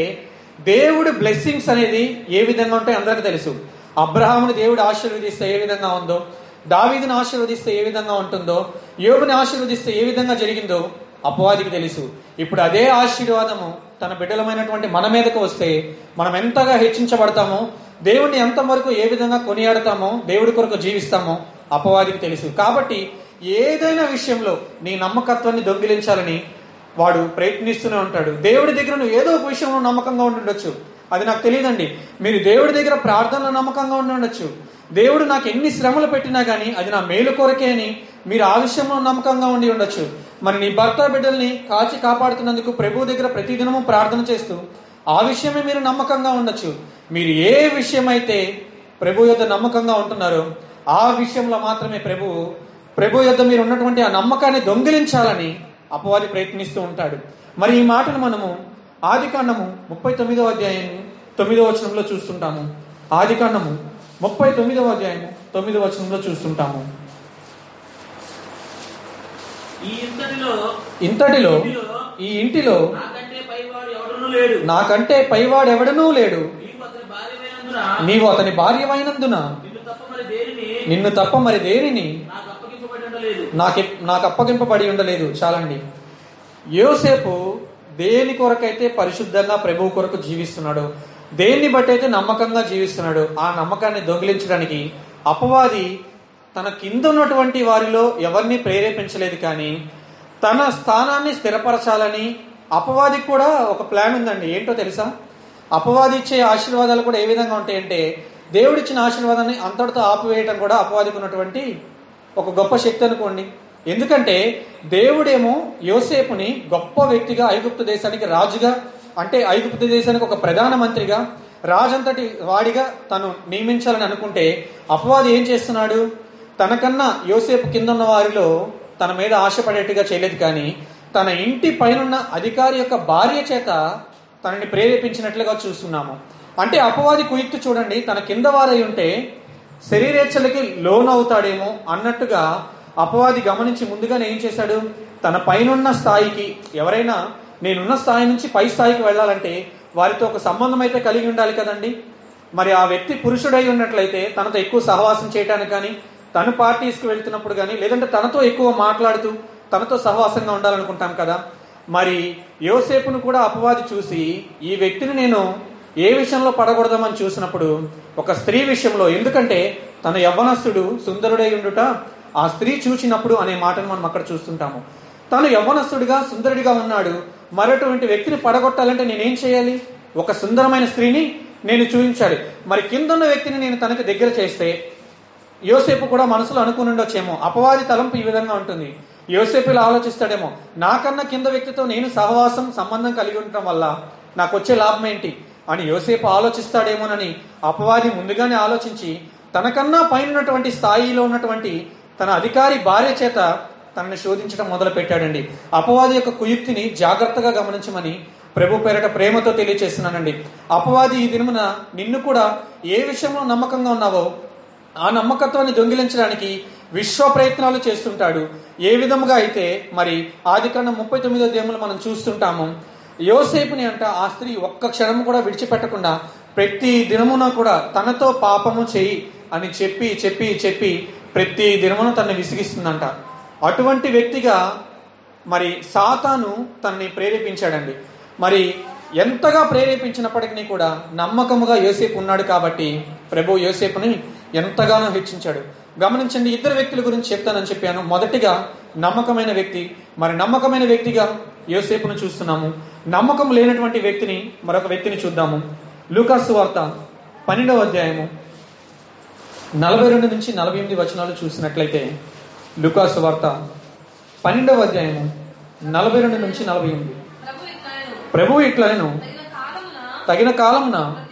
దేవుడు బ్లెస్సింగ్స్ అనేది ఏ విధంగా ఉంటాయో అందరికీ తెలుసు. అబ్రహాముని దేవుడు ఆశీర్వదిస్తే ఏ విధంగా ఉందో దావీదిని ఆశీర్వదిస్తే ఏ విధంగా ఉంటుందో యోగుని ఆశీర్వదిస్తే ఏ విధంగా జరిగిందో అపవాదికి తెలుసు. ఇప్పుడు అదే ఆశీర్వాదము తన బిడ్డలమైనటువంటి మన మీదకు వస్తే మనం ఎంతగా హెచ్చించబడతామో దేవుణ్ణి ఎంతవరకు ఏ విధంగా కొనియాడతామో దేవుడి కొరకు జీవిస్తామో అపవాదికి తెలుసు. కాబట్టి ఏదైనా విషయంలో నీ నమ్మకత్వాన్ని దొంగిలించాలని వాడు ప్రయత్నిస్తూనే ఉంటాడు. దేవుడి దగ్గర నువ్వు ఏదో ఒక విషయంలో నమ్మకంగా ఉండి ఉండొచ్చు. అది నాకు తెలియదండి. మీరు దేవుడి దగ్గర ప్రార్థనలో నమ్మకంగా ఉండి ఉండొచ్చు. దేవుడు నాకు ఎన్ని శ్రమలు పెట్టినా కానీ అది నా మేలు కొరకే అని మీరు ఆ విషయంలో నమ్మకంగా ఉండి ఉండొచ్చు. మరి నీ భర్త బిడ్డల్ని కాచి కాపాడుతున్నందుకు ప్రభు దగ్గర ప్రతిదినము ప్రార్థన చేస్తూ ఆ విషయమే మీరు నమ్మకంగా ఉండొచ్చు. మీరు ఏ విషయమైతే ప్రభు యొక్క నమ్మకంగా ఉంటున్నారో ఆ విషయంలో మాత్రమే ప్రభువు ప్రభు యొద్ద మీరు ఉన్నటువంటి ఆ నమ్మకాన్ని దొంగిలించాలని అపవాది ప్రయత్నిస్తూ ఉంటాడు. మరి ఈ మాటను మనము ఆది కాండము ముప్పై తొమ్మిదవ అధ్యాయం తొమ్మిదవ వచనంలో చూస్తుంటాము. ఆది కాండము ముప్పై తొమ్మిదవ అధ్యాయము తొమ్మిదవ వచనంలో చూస్తుంటాము. ఇంతటిలో ఈ ఇంటిలో నాకంటే పైవాడు ఎవడునూ లేడు. నీవు అతని భార్యమైనందున నిన్ను తప్ప మరి దేనిని? నాకు అప్పగింపబడి ఉండలేదు. నాకు నాకు అప్పగింపబడి ఉండలేదు. చాలండి. యోసేపు దేని కొరకైతే పరిశుద్ధంగా ప్రభువు కొరకు జీవిస్తున్నాడు దేన్ని బట్టి అయితే నమ్మకంగా జీవిస్తున్నాడు ఆ నమ్మకాన్ని దొంగిలించడానికి అపవాది తన కింద ఉన్నటువంటి వారిలో ఎవరిని ప్రేరేపించలేదు కానీ తన స్థానాన్ని స్థిరపరచాలని అపవాదికి కూడా ఒక ప్లాన్ ఉందండి. ఏంటో తెలుసా? అపవాది ఇచ్చే ఆశీర్వాదాలు కూడా ఏ విధంగా ఉంటాయంటే దేవుడిచ్చిన ఆశీర్వాదాన్ని అంతటితో ఆపివేయటం కూడా అపవాదికి ఉన్నటువంటి ఒక గొప్ప శక్తి అనుకోండి. ఎందుకంటే దేవుడేమో యోసేపుని గొప్ప వ్యక్తిగా ఐగుప్తు దేశానికి రాజుగా అంటే ఐగుప్తు దేశానికి ఒక ప్రధాన మంత్రిగా రాజంతటి వాడిగా తను నియమించాలని అనుకుంటే అపవాది ఏం చేస్తున్నాడు? తనకన్నా యోసేపు కింద ఉన్న వారిలో తన మీద ఆశపడేట్టుగా చేయలేదు కానీ తన ఇంటి పైనున్న అధికారి యొక్క భార్య చేత తనని ప్రేరేపించినట్లుగా చూస్తున్నాము. అంటే అపవాది కుయుక్తి చూడండి తన కింద వారై ఉంటే శరీరేచ్ఛలకి లోన్ అవుతాడేమో అన్నట్టుగా అపవాది గమనించి ముందుగానే ఏం చేశాడు? తన పైనున్న స్థాయికి ఎవరైనా నేనున్న స్థాయి నుంచి పై స్థాయికి వెళ్ళాలంటే వారితో ఒక సంబంధం అయితే కలిగి ఉండాలి కదండి. మరి ఆ వ్యక్తి పురుషుడై ఉన్నట్లయితే తనతో ఎక్కువ సహవాసం చేయడానికి కానీ తను పార్టీస్కి వెళ్తున్నప్పుడు కానీ లేదంటే తనతో ఎక్కువ మాట్లాడుతూ తనతో సహవాసంగా ఉండాలనుకుంటాం కదా. మరి యోసేపును కూడా అపవాది చూసి ఈ వ్యక్తిని నేను ఏ విషయంలో పడకూడదామని చూసినప్పుడు ఒక స్త్రీ విషయంలో ఎందుకంటే తన యవ్వనస్తుడు సుందరుడై ఉండుట ఆ స్త్రీ చూచినప్పుడు అనే మాటను మనం అక్కడ చూస్తుంటాము. తను యవ్వనస్తుడిగా సుందరుడిగా ఉన్నాడు. మరటువంటి వ్యక్తిని పడగొట్టాలంటే నేనేం చేయాలి? ఒక సుందరమైన స్త్రీని నేను చూపించాలి. మరి కిందున్న వ్యక్తిని నేను తనకి దగ్గర చేస్తే యోసేపు కూడా మనసులో అనుకుని ఉండొచ్చేమో. అపవాది తలంపు ఈ విధంగా ఉంటుంది. యోసేపు ఇలా ఆలోచిస్తాడేమో నాకన్నా కింద వ్యక్తితో నేను సహవాసం సంబంధం కలిగి ఉండటం వల్ల నాకు వచ్చే లాభం ఏంటి? అని యోసేపు ఆలోచిస్తాడేమోనని అపవాది ముందుగానే ఆలోచించి తనకన్నా పైన ఉన్నటువంటి స్థాయిలో ఉన్నటువంటి తన అధికారి భార్య చేత తనని శోధించడం మొదలు పెట్టాడండి అపవాది యొక్క కుయుక్తిని జాగ్రత్తగా గమనించమని ప్రభు పేరట ప్రేమతో తెలియచేస్తున్నానండి. అపవాది ఈ దినమున నిన్ను కూడా ఏ విషయంలో నమ్మకంగా ఉన్నావో ఆ నమ్మకత్వాన్ని దొంగిలించడానికి విశ్వ ప్రయత్నాలు చేస్తుంటాడు. ఏ విధముగా అయితే మరి ఆది కన్నా ముప్పై తొమ్మిదో దేములు మనం చూస్తుంటాము యోసేపుని అంట ఆ స్త్రీ ఒక్క క్షణం కూడా విడిచిపెట్టకుండా ప్రతి దినమున కూడా తనతో పాపము చేయి అని చెప్పి చెప్పి చెప్పి ప్రతి దినమున తనని విసిగిస్తుందంట. అటువంటి వ్యక్తిగా మరి సాతాను తనని ప్రేరేపించాడండి. మరి ఎంతగా ప్రేరేపించినప్పటికీ కూడా నమ్మకముగా యోసేపు ఉన్నాడు కాబట్టి ప్రభు యోసేపుని ఎంతగానో హెచ్చించాడు. గమనించండి ఇద్దరు వ్యక్తుల గురించి చెప్తానని చెప్పాను. మొదటిగా నమ్మకమైన వ్యక్తి. మరి నమ్మకమైన వ్యక్తిగా యోసేపును చూస్తున్నాము. నమ్మకం లేనటువంటి వ్యక్తిని మరొక వ్యక్తిని చూద్దాము. లూకాసు వార్త పన్నెండవ అధ్యాయము నలభై రెండు నుంచి నలభై ఎనిమిది వచనాలు చూసినట్లయితే లుకాసు వార్త పన్నెండవ అధ్యాయము నలభై రెండు నుంచి నలభై ఎనిమిది. ప్రభు ఇట్లను తగిన కాలమున కాలమున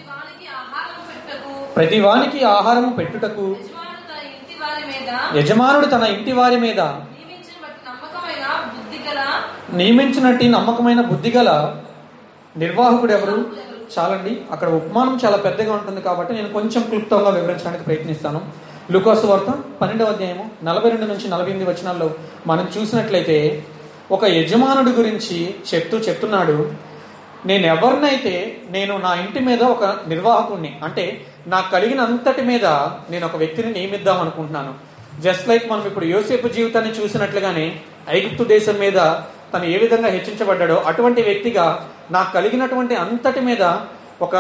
ప్రతి వానికి ఆహారం ఆహారము పెట్టుటకు యజమానుడు తన ఇంటి వారి మీద యజమానుడు తన ఇంటి వారి మీద నియమించిన బట్టి నమ్మకమైన బుద్ధి గల నియమించినట్టు నమ్మకమైన బుద్ధిగల నిర్వాహకుడు ఎవరు? చాలండి. అక్కడ ఉపమానం చాలా పెద్దగా ఉంటుంది కాబట్టి నేను కొంచెం క్లుప్తంగా వివరించడానికి ప్రయత్నిస్తాను. లుకాసు వార్త పన్నెండవ అధ్యాయము నలభై రెండు నుంచి నలభై ఎనిమిది వచనాల్లో మనం చూసినట్లయితే ఒక యజమానుడి గురించి చెప్తూ చెప్తున్నాడు. నేను ఎవరినైతే నేను నా ఇంటి మీద ఒక నిర్వాహకుడిని అంటే నాకు కలిగిన అంతటి మీద నేను ఒక వ్యక్తిని నియమిద్దాం అనుకుంటున్నాను. జస్ట్ లైక్ మనం ఇప్పుడు యోసేపు జీవితాన్ని చూసినట్లుగానే ఐగుప్తు దేశం మీద తను ఏ విధంగా హెచ్చించబడ్డాడో అటువంటి వ్యక్తిగా నాకు కలిగినటువంటి అంతటి మీద ఒక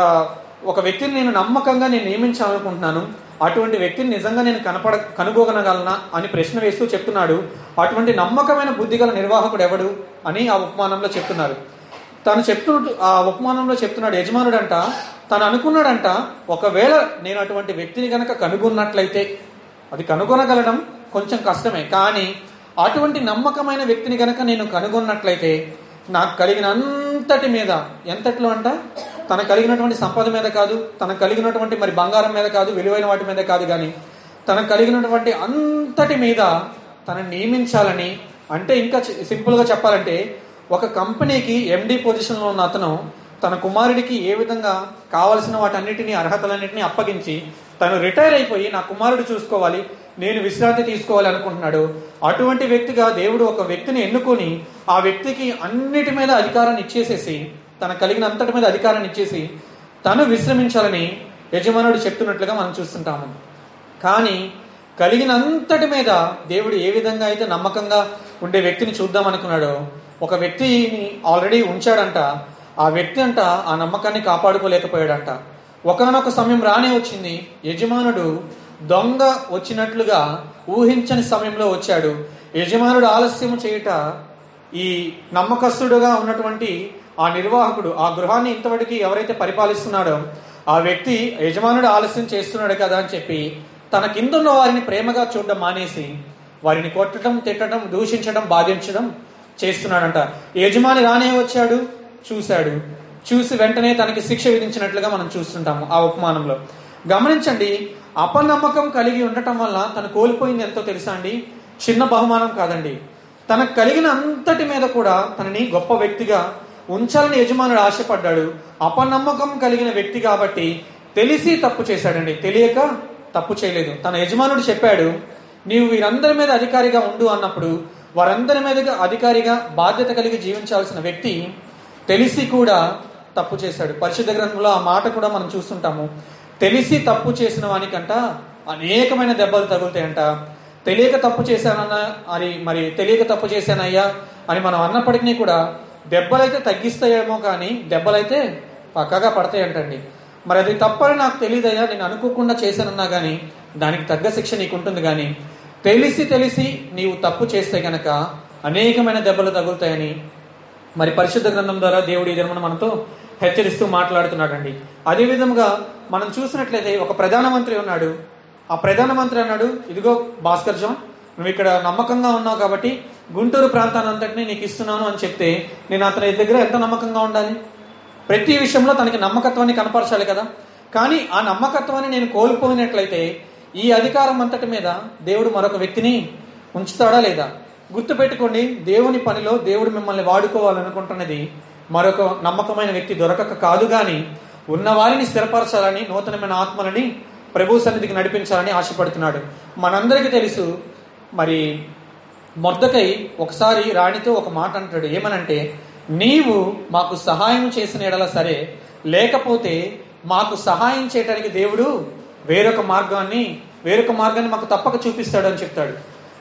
ఒక వ్యక్తిని నేను నమ్మకంగా నేను నియమించాలనుకుంటున్నాను. అటువంటి వ్యక్తిని నిజంగా నేను కనపడ కనుగోగనగలనా అని ప్రశ్న వేస్తూ చెప్తున్నాడు. అటువంటి నమ్మకమైన బుద్ధి గల నిర్వాహకుడు ఎవడు అని ఆ ఉపమానంలో చెప్తున్నారు. తను చెప్తూ ఆ ఉపమానంలో చెప్తున్నాడు యజమానుడంట తను అనుకున్నాడంట ఒకవేళ నేను అటువంటి వ్యక్తిని గనక కనుగొన్నట్లయితే అది కనుగొనగలడం కొంచెం కష్టమే. కానీ అటువంటి నమ్మకమైన వ్యక్తిని గనక నేను కనుగొన్నట్లయితే నాకు కలిగిన అంతటి మీద ఎంతట్లో అంట? తన కలిగినటువంటి సంపద మీద కాదు తన కలిగినటువంటి మరి బంగారం మీద కాదు విలువైన వాటి మీద కాదు కానీ తన కలిగినటువంటి అంతటి మీద తనని నియమించాలని అంటే ఇంకా సింపుల్గా చెప్పాలంటే ఒక కంపెనీకి ఎండి పొజిషన్లో ఉన్న అతను తన కుమారుడికి ఏ విధంగా కావలసిన వాటన్నిటిని అర్హతలన్నింటినీ అప్పగించి తను రిటైర్ అయిపోయి నా కుమారుడు చూసుకోవాలి నేను విశ్రాంతి తీసుకోవాలి అనుకుంటున్నాడు. అటువంటి వ్యక్తిగా దేవుడు ఒక వ్యక్తిని ఎన్నుకొని ఆ వ్యక్తికి అన్నిటి మీద అధికారాన్ని ఇచ్చేసేసి తన కలిగిన అంతటి మీద అధికారాన్ని ఇచ్చేసి తను విశ్రమించాలని యజమానుడు చెప్తున్నట్లుగా మనం చూస్తుంటాము. కానీ కలిగినంతటి మీద దేవుడు ఏ విధంగా అయితే నమ్మకంగా ఉండే వ్యక్తిని చూద్దాం అనుకున్నాడో ఒక వ్యక్తిని ఆల్రెడీ ఉంచాడంట. ఆ వ్యక్తి అంట ఆ నమ్మకాన్ని కాపాడుకోలేకపోయాడంట. ఒకనొక సమయం రానే వచ్చింది. యజమానుడు దొంగ వచ్చినట్లుగా ఊహించని సమయంలో వచ్చాడు. యజమానుడు ఆలస్యం చేయుట ఈ నమ్మకస్తుడుగా ఉన్నటువంటి ఆ నిర్వాహకుడు ఆ గృహాన్ని ఇంతవరకు ఎవరైతే పరిపాలిస్తున్నాడో ఆ వ్యక్తి యజమానుడు ఆలస్యం చేస్తున్నాడు కదా అని చెప్పి తన కిందున్న వారిని ప్రేమగా చూడడం మానేసి వారిని కొట్టడం తిట్టడం దూషించడం బాధించడం చేస్తున్నాడంట. యజమాని రానే వచ్చాడు చూశాడు. చూసి వెంటనే తనకి శిక్ష విధించినట్లుగా మనం చూస్తుంటాము ఆ ఉపమానంలో. గమనించండి అపనమ్మకం కలిగి ఉండటం వల్ల తను కోల్పోయింది ఎంతో తెలుసా అండి? చిన్న బహుమానం కాదండి. తనకు కలిగిన అంతటి మీద కూడా తనని గొప్ప వ్యక్తిగా ఉంచాలని యజమానుడు ఆశపడ్డాడు. అపనమ్మకం కలిగిన వ్యక్తి కాబట్టి తెలిసి తప్పు చేశాడండి. తెలియక తప్పు చేయలేదు. తన యజమానుడు చెప్పాడు నీవు వీరందరి మీద అధికారిగా ఉండు అన్నప్పుడు వారందరి మీద అధికారిగా బాధ్యత కలిగి జీవించాల్సిన వ్యక్తి తెలిసి కూడా తప్పు చేశాడు. పరిశుద్ధ గ్రంథంలో ఆ మాట కూడా మనం చూస్తుంటాము. తెలిసి తప్పు చేసిన వానికంట అనేకమైన దెబ్బలు తగులుతాయంట. తెలియక తప్పు చేశానన్న అని మరి తెలియక తప్పు చేశానయ్యా అని మనం అన్నప్పటికీ కూడా దెబ్బలైతే తగ్గిస్తాయేమో కానీ దెబ్బలైతే పక్కగా పడతాయంటండి. మరి అది తప్పని నాకు తెలియదయ్యా నేను అనుకోకుండా చేశానన్నా కానీ దానికి తగ్గ శిక్ష నీకు ఉంటుంది కానీ తెలిసి తెలిసి నీవు తప్పు చేస్తే గనక అనేకమైన దెబ్బలు తగులుతాయని మరి పరిశుద్ధ గ్రంథం ద్వారా దేవుడి ఈ మనతో హెచ్చరిస్తూ మాట్లాడుతున్నాడండి. అదే విధముగా మనం చూసినట్లయితే ఒక ప్రధానమంత్రి ఉన్నాడు. ఆ ప్రధానమంత్రి అన్నాడు ఇదిగో భాస్కర్ జాన్ నువ్వు ఇక్కడ నమ్మకంగా ఉన్నావు కాబట్టి గుంటూరు ప్రాంతాన్ని అంతటినీ నీకు ఇస్తున్నాను అని చెప్తే నేను అతని దగ్గర ఎంత నమ్మకంగా ఉండాలి? ప్రతి విషయంలో తనకి నమ్మకత్వాన్ని కనపరచాలి కదా. కానీ ఆ నమ్మకత్వాన్ని నేను కోల్పోయినట్లయితే ఈ అధికారం అంతటి మీద దేవుడు మరొక వ్యక్తిని ఉంచుతాడా లేదా? గుర్తుపెట్టుకోండి దేవుని పనిలో దేవుడు మిమ్మల్ని వాడుకోవాలనుకుంటున్నది మరొక నమ్మకమైన వ్యక్తి దొరకక కాదు కానీ ఉన్నవారిని స్థిరపరచాలని నూతనమైన ఆత్మలని ప్రభు సన్నిధికి నడిపించాలని ఆశపడుతున్నాడు. మనందరికీ తెలుసు మరి మొద్దకై ఒకసారి రాణితో ఒక మాట అంటాడు. ఏమనంటే నీవు మాకు సహాయం చేసిన ఎడల సరే లేకపోతే మాకు సహాయం చేయడానికి దేవుడు వేరొక మార్గాన్ని వేరొక మార్గాన్ని మాకు తప్పక చూపిస్తాడు అని చెప్తాడు.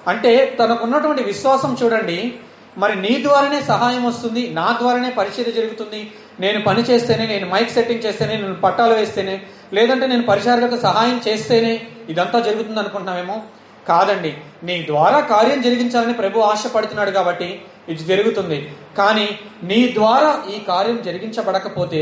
అంటే తనకున్నటువంటి విశ్వాసం చూడండి మరి నీ ద్వారానే సహాయం వస్తుంది నా ద్వారానే పరిచర్య జరుగుతుంది. నేను పని చేస్తేనే నేను మైక్ సెట్టింగ్ చేస్తేనే నేను పట్టాలు వేస్తేనే లేదంటే నేను పరిచారులకు సహాయం చేస్తేనే ఇదంతా జరుగుతుంది అనుకుంటున్నామేమో కాదండి. నీ ద్వారా కార్యం జరిగించాలని ప్రభు ఆశపడుతున్నాడు కాబట్టి ఇది జరుగుతుంది. కానీ నీ ద్వారా ఈ కార్యం జరిగించబడకపోతే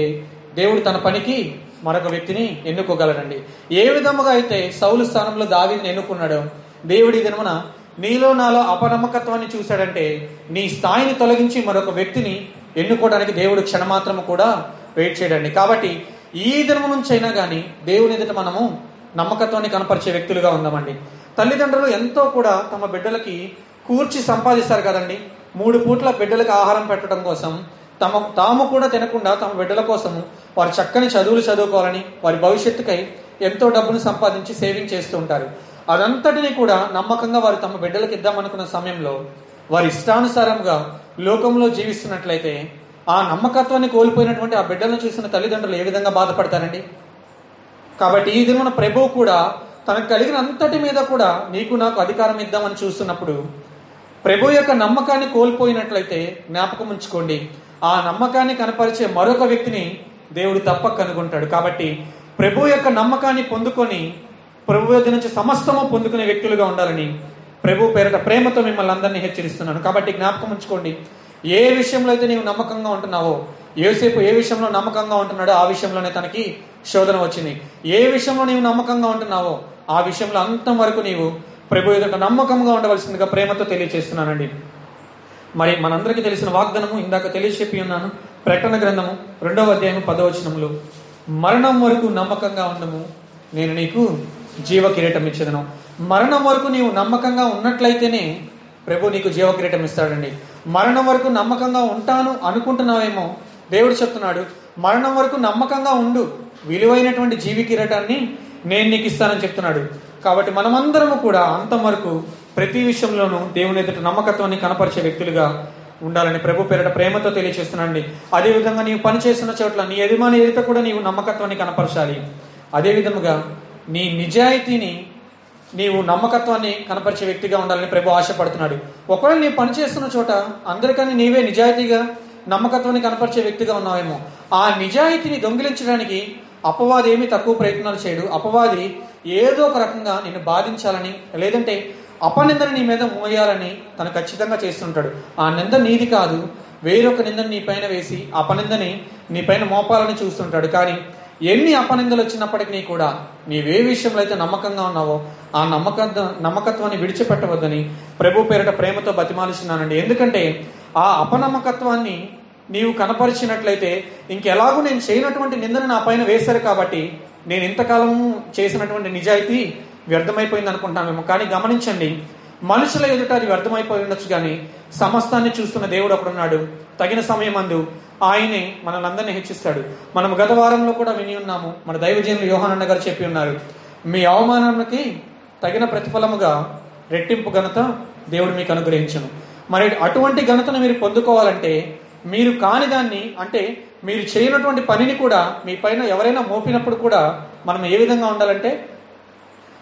దేవుడు తన పనికి మరొక వ్యక్తిని ఎన్నుకోగలడండి. ఏ విధముగా అయితే సౌలు స్థానంలో దావిని ఎన్నుకున్నాడో దేవుడి దినమున నీలో నాలో అపనమ్మకత్వాన్ని చూశాడంటే నీ స్థాయిని తొలగించి మరొక వ్యక్తిని ఎన్నుకోవడానికి దేవుడు క్షణమాత్రము కూడా వెయిట్ చేయడండి. కాబట్టి ఈ దినము నుంచి అయినా కానీ దేవుని ఎదుట మనము నమ్మకత్వాన్ని కనపరిచే వ్యక్తులుగా ఉందామండి. తల్లిదండ్రులు ఎంతో కూడా తమ బిడ్డలకి కూర్చి సంపాదిస్తారు కదండి. మూడు పూట్ల బిడ్డలకు ఆహారం పెట్టడం కోసం తమ తాము కూడా తినకుండా తమ బిడ్డల కోసం వారు చక్కని చదువులు చదువుకోవాలని వారి భవిష్యత్తుకై ఎంతో డబ్బును సంపాదించి సేవింగ్ చేస్తూ ఉంటారు. అదంతటిని కూడా నమ్మకంగా వారు తమ బిడ్డలకు ఇద్దామనుకున్న సమయంలో వారి ఇష్టానుసారంగా లోకంలో జీవిస్తున్నట్లయితే ఆ నమ్మకత్వాన్ని కోల్పోయినటువంటి ఆ బిడ్డలను చూసిన తల్లిదండ్రులు ఏ విధంగా బాధపడతారండి? కాబట్టి ఈ దినమున ప్రభువు కూడా తనకు కలిగిన అంతటి మీద కూడా నీకు నాకు అధికారం ఇద్దామని చూస్తున్నప్పుడు ప్రభు యొక్క నమ్మకాన్ని కోల్పోయినట్లయితే జ్ఞాపకం ఉంచుకోండి. ఆ నమ్మకాన్ని కనపరిచే మరొక వ్యక్తిని దేవుడు తప్పక కనుగొంటాడు. కాబట్టి ప్రభు యొక్క నమ్మకాన్ని పొందుకొని ప్రభు నుంచి సమస్తము పొందుకునే వ్యక్తులుగా ఉండాలని ప్రభు పేరట ప్రేమతో మిమ్మల్ని అందరినీ హెచ్చరిస్తున్నాను. కాబట్టి జ్ఞాపకం ఉంచుకోండి. ఏ విషయంలో అయితే నీవు నమ్మకంగా ఉంటున్నావో ఏసేపు ఏ విషయంలో నమ్మకంగా ఉంటున్నాడో ఆ విషయంలోనే తనకి శోధన వచ్చింది. ఏ విషయంలో నీవు నమ్మకంగా ఉంటున్నావో ఆ విషయంలో అంతం వరకు నీవు ప్రభు ఎదుట నమ్మకంగా ఉండవలసిందిగా ప్రేమతో తెలియజేస్తున్నానండి మరి మనందరికీ తెలిసిన వాగ్దానము ఇందాక తెలియచెప్పి ఉన్నాను ప్రకటన గ్రంథము రెండవ అధ్యాయం పదవచనములు మరణం వరకు నమ్మకంగా ఉండము నేను నీకు జీవ కిరీటం ఇచ్చేదను మరణం వరకు నీవు నమ్మకంగా ఉన్నట్లయితేనే ప్రభు నీకు జీవ కిరీటం ఇస్తాడండి మరణం వరకు నమ్మకంగా ఉంటాను అనుకుంటున్నావేమో దేవుడు చెప్తున్నాడు. మరణం వరకు నమ్మకంగా ఉండు. విలువైనటువంటి జీవి కిరీటాన్ని నేను నీకు ఇస్తానని చెప్తున్నాడు. కాబట్టి మనమందరము కూడా అంతం వరకు ప్రతి విషయంలోనూ దేవుని ఎదుట నమ్మకత్వాన్ని కనపరిచే వ్యక్తులుగా ఉండాలని ప్రభు పేరిట ప్రేమతో తెలియచేస్తున్నాండి అదేవిధంగా నీవు పని చేస్తున్న చోట్ల నీ యజమాని ఎదుట కూడా నీవు నమ్మకత్వాన్ని కనపరచాలి. అదేవిధముగా నీ నిజాయితీని నీవు నమ్మకత్వాన్ని కనపరిచే వ్యక్తిగా ఉండాలని ప్రభు ఆశపడుతున్నాడు. ఒకవేళ నీవు పని చేస్తున్న చోట అందరికన్నా నీవే నిజాయితీగా నమ్మకత్వాన్ని కనపరిచే వ్యక్తిగా ఉన్నావేమో ఆ నిజాయితీని దొంగిలించడానికి అపవాది ఏమి తక్కువ ప్రయత్నాలు చేయడు. అపవాది ఏదో ఒక రకంగా నిన్ను బాధించాలని లేదంటే అపనిందని నీ మీద మోయాలని తను ఖచ్చితంగా చేస్తుంటాడు. ఆ నింద నీది కాదు. వేరొక నిందని నీ పైన వేసి అపనిందని నీ పైన మోపాలని చూస్తుంటాడు. కానీ ఎన్ని అపనిందలు వచ్చినప్పటికీ కూడా నీవే విషయంలో అయితే నమ్మకంగా ఉన్నావో ఆ నమ్మక నమ్మకత్వాన్ని విడిచిపెట్టవద్దని ప్రభు పేరిట ప్రేమతో బతిమాలిస్తున్నానండి. ఎందుకంటే ఆ అపనమ్మకత్వాన్ని నీవు కనపరిచినట్లయితే ఇంకెలాగూ నేను చేయనటువంటి నిందను నా పైన వేశారు కాబట్టి నేను ఇంతకాలము చేసినటువంటి నిజాయితీ వ్యర్థమైపోయింది అనుకుంటామేమో కానీ గమనించండి మనుషుల ఎదుట అది వ్యర్థమైపోయి ఉండొచ్చు కానీ సమస్తాన్ని చూస్తున్న దేవుడు ఒకడున్నాడు తగిన సమయం అందు ఆయనే మనల్ని హెచ్చిస్తాడు. మనం గత వారంలో కూడా విని ఉన్నాము మన దైవజనులు యోహానన్న గారు చెప్పి ఉన్నారు. మీ అవమానానికి తగిన ప్రతిఫలముగా రెట్టింపు ఘనత దేవుడు మీకు అనుగ్రహించను. మరి అటువంటి ఘనతను మీరు పొందుకోవాలంటే మీరు కాని దాన్ని అంటే మీరు చేయనటువంటి పనిని కూడా మీ పైన ఎవరైనా మోపినప్పుడు కూడా మనం ఏ విధంగా ఉండాలంటే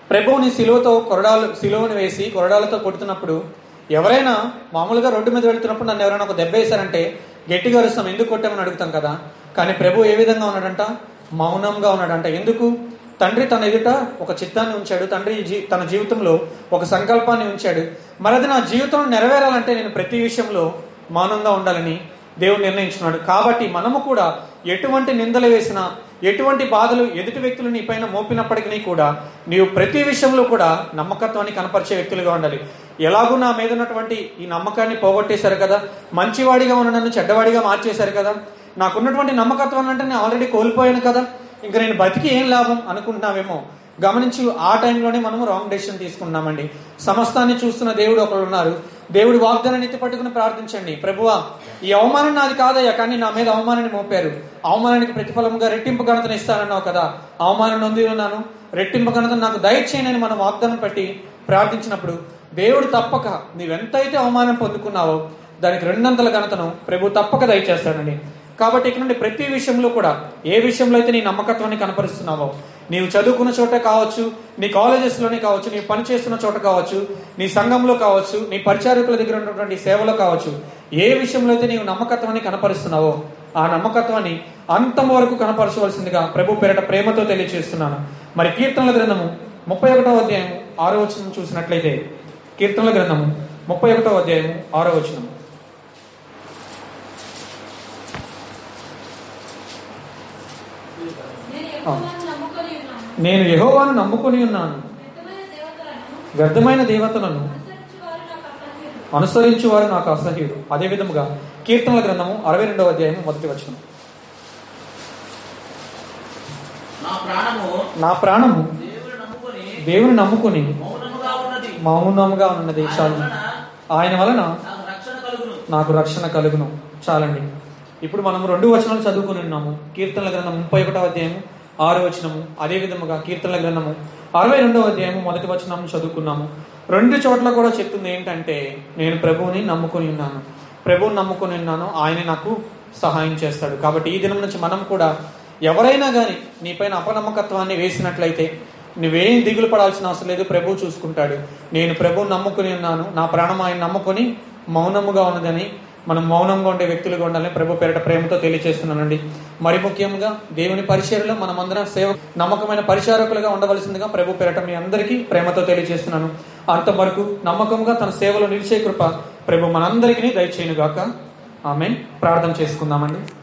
ప్రభువుని సిలువతో కొరడాలు సిలువను వేసి కొరడాలతో కొడుతున్నప్పుడు ఎవరైనా మామూలుగా రోడ్డు మీద వెళ్తున్నప్పుడు నన్ను ఎవరైనా ఒక దెబ్బ వేశారంటే గట్టిగా అరుస్తాం ఎందుకు కొట్టామని అడుగుతాం కదా? కానీ ప్రభు ఏ విధంగా ఉన్నాడంట? మౌనంగా ఉన్నాడంట. ఎందుకు? తండ్రి తన ఎదుట ఒక చిత్తాన్ని ఉంచాడు. తండ్రి జీ- తన జీవితంలో ఒక సంకల్పాన్ని ఉంచాడు. మరి అది నా జీవితంలో నెరవేరాలంటే నేను ప్రతి విషయంలో మౌనంగా ఉండాలని దేవుడు నిర్ణయించున్నాడు కాబట్టి మనము కూడా ఎటువంటి నిందలు వేసినా ఎటువంటి బాధలు ఎదుటి వ్యక్తులు నీ పైన మోపినప్పటికీ కూడా నీవు ప్రతి విషయంలో కూడా నమ్మకత్వాన్ని కనపరిచే వ్యక్తులుగా ఉండాలి. ఎలాగూ నా మీద ఉన్నటువంటి ఈ నమ్మకాన్ని పోగొట్టేశారు కదా? మంచివాడిగా ఉన్న నన్ను చెడ్డవాడిగా మార్చేశారు కదా? నాకున్నటువంటి నమ్మకత్వాన్ని అంటే నేను ఆల్రెడీ కోల్పోయాను కదా? ఇంకా నేను బతికి ఏం లాభం అనుకుంటున్నావేమో? గమనించి ఆ టైంలోనే మనము రాంగ్ డెసిషన్ తీసుకున్నామండి. సమస్తాన్ని చూస్తున్న దేవుడు ఒకరు ఉన్నారు. దేవుడు వాగ్దానాన్ని ఎత్తి పట్టుకుని ప్రార్థించండి. ప్రభువా ఈ అవమానం నాది కాదయ్యా కానీ నా మీద అవమానాన్ని మోపారు. అవమానానికి ప్రతిఫలముగా రెట్టింపు ఘనతను ఇస్తానన్నావు కదా. అవమానం నొంది ఉన్నాను. రెట్టింపు ఘనతను నాకు దయచేయనని మనం వాగ్దానం పెట్టి ప్రార్థించినప్పుడు దేవుడు తప్పక నీవెంతైతే అవమానం పొందుకున్నావో దానికి రెండంతల ఘనతను ప్రభు తప్పక దయచేస్తానండి కాబట్టి ఇక్కడ నుండి ప్రతి విషయంలో కూడా ఏ విషయంలో అయితే నీ నమ్మకత్వాన్ని కనపరుస్తున్నావో నీవు చదువుకున్న చోట కావచ్చు నీ కాలేజెస్లోనే కావచ్చు నీ పని చేస్తున్న చోట కావచ్చు నీ సంఘంలో కావచ్చు నీ పరిచారకుల దగ్గర ఉన్నటువంటి సేవలో కావచ్చు ఏ విషయంలో అయితే నీవు నమ్మకత్వాన్ని కనపరుస్తున్నావో ఆ నమ్మకత్వాన్ని అంతం వరకు కనపరచవలసిందిగా ప్రభు పేరట ప్రేమతో తెలియజేస్తున్నాను మరి కీర్తనల గ్రంథము ముప్పై ఒకటో అధ్యాయం ఆరో వచనం చూసినట్లయితే కీర్తనల గ్రంథము ముప్పై ఒకటో అధ్యాయము ఆరో వచనం. నేను నేను యెహోవాను నమ్ముకొని ఉన్నాను. వ్యర్థమైన దేవతలను అనుసరించువారు నాకు అసహ్యుడు. అదే విధముగా కీర్తనల గ్రంథము అరవై రెండవ అధ్యాయం మొదటి వచనం. నా ప్రాణము దేవుని నమ్ముకొని మౌనముగా ఉన్నది. చాలు. ఆయన వలన నాకు రక్షణ కలుగును. నాకు రక్షణ కలుగును. చాలండి. ఇప్పుడు మనం రెండు వచనాలు చదువుకుని ఉన్నాము. కీర్తనల గ్రంథం ముప్పై ఒకటో అధ్యాయము ఆరు వచనము అదే విధముగా కీర్తనల గ్రంథము. అరవై రెండవ అధ్యాయము మొదటి వచనం చదువుకున్నాము. రెండు చోట్ల కూడా చెప్తుంది ఏంటంటే నేను ప్రభువుని నమ్ముకొని ఉన్నాను. ప్రభువుని నమ్ముకొని ఉన్నాను ఆయన నాకు సహాయం చేస్తాడు. కాబట్టి ఈ దినం నుంచి మనం కూడా ఎవరైనా కానీ నీపైన అపనమ్మకత్వాన్ని వేసినట్లయితే నువ్వేం దిగులు పడాల్సిన అవసరం లేదు ప్రభు చూసుకుంటాడు. నేను ప్రభువు నమ్ముకుని ఉన్నాను నా ప్రాణం ఆయన నమ్ముకొని మౌనముగా ఉన్నదని మనం మౌనంగా ఉండే వ్యక్తులుగా ఉండాలని ప్రభు పేరట ప్రేమతో తెలియజేస్తున్నానండి మరి ముఖ్యంగా దేవుని పరిచయలో మనమందరం సేవ నమ్మకమైన పరిచారకులుగా ఉండవలసిందిగా ప్రభు పేరట మీ అందరికీ ప్రేమతో తెలియజేస్తున్నాను అంతవరకు నమ్మకంగా తన సేవలో నిలిచే కృప ప్రభు మనందరికీ దయచేయను గాక ఆమె ప్రార్థన చేసుకుందామండి.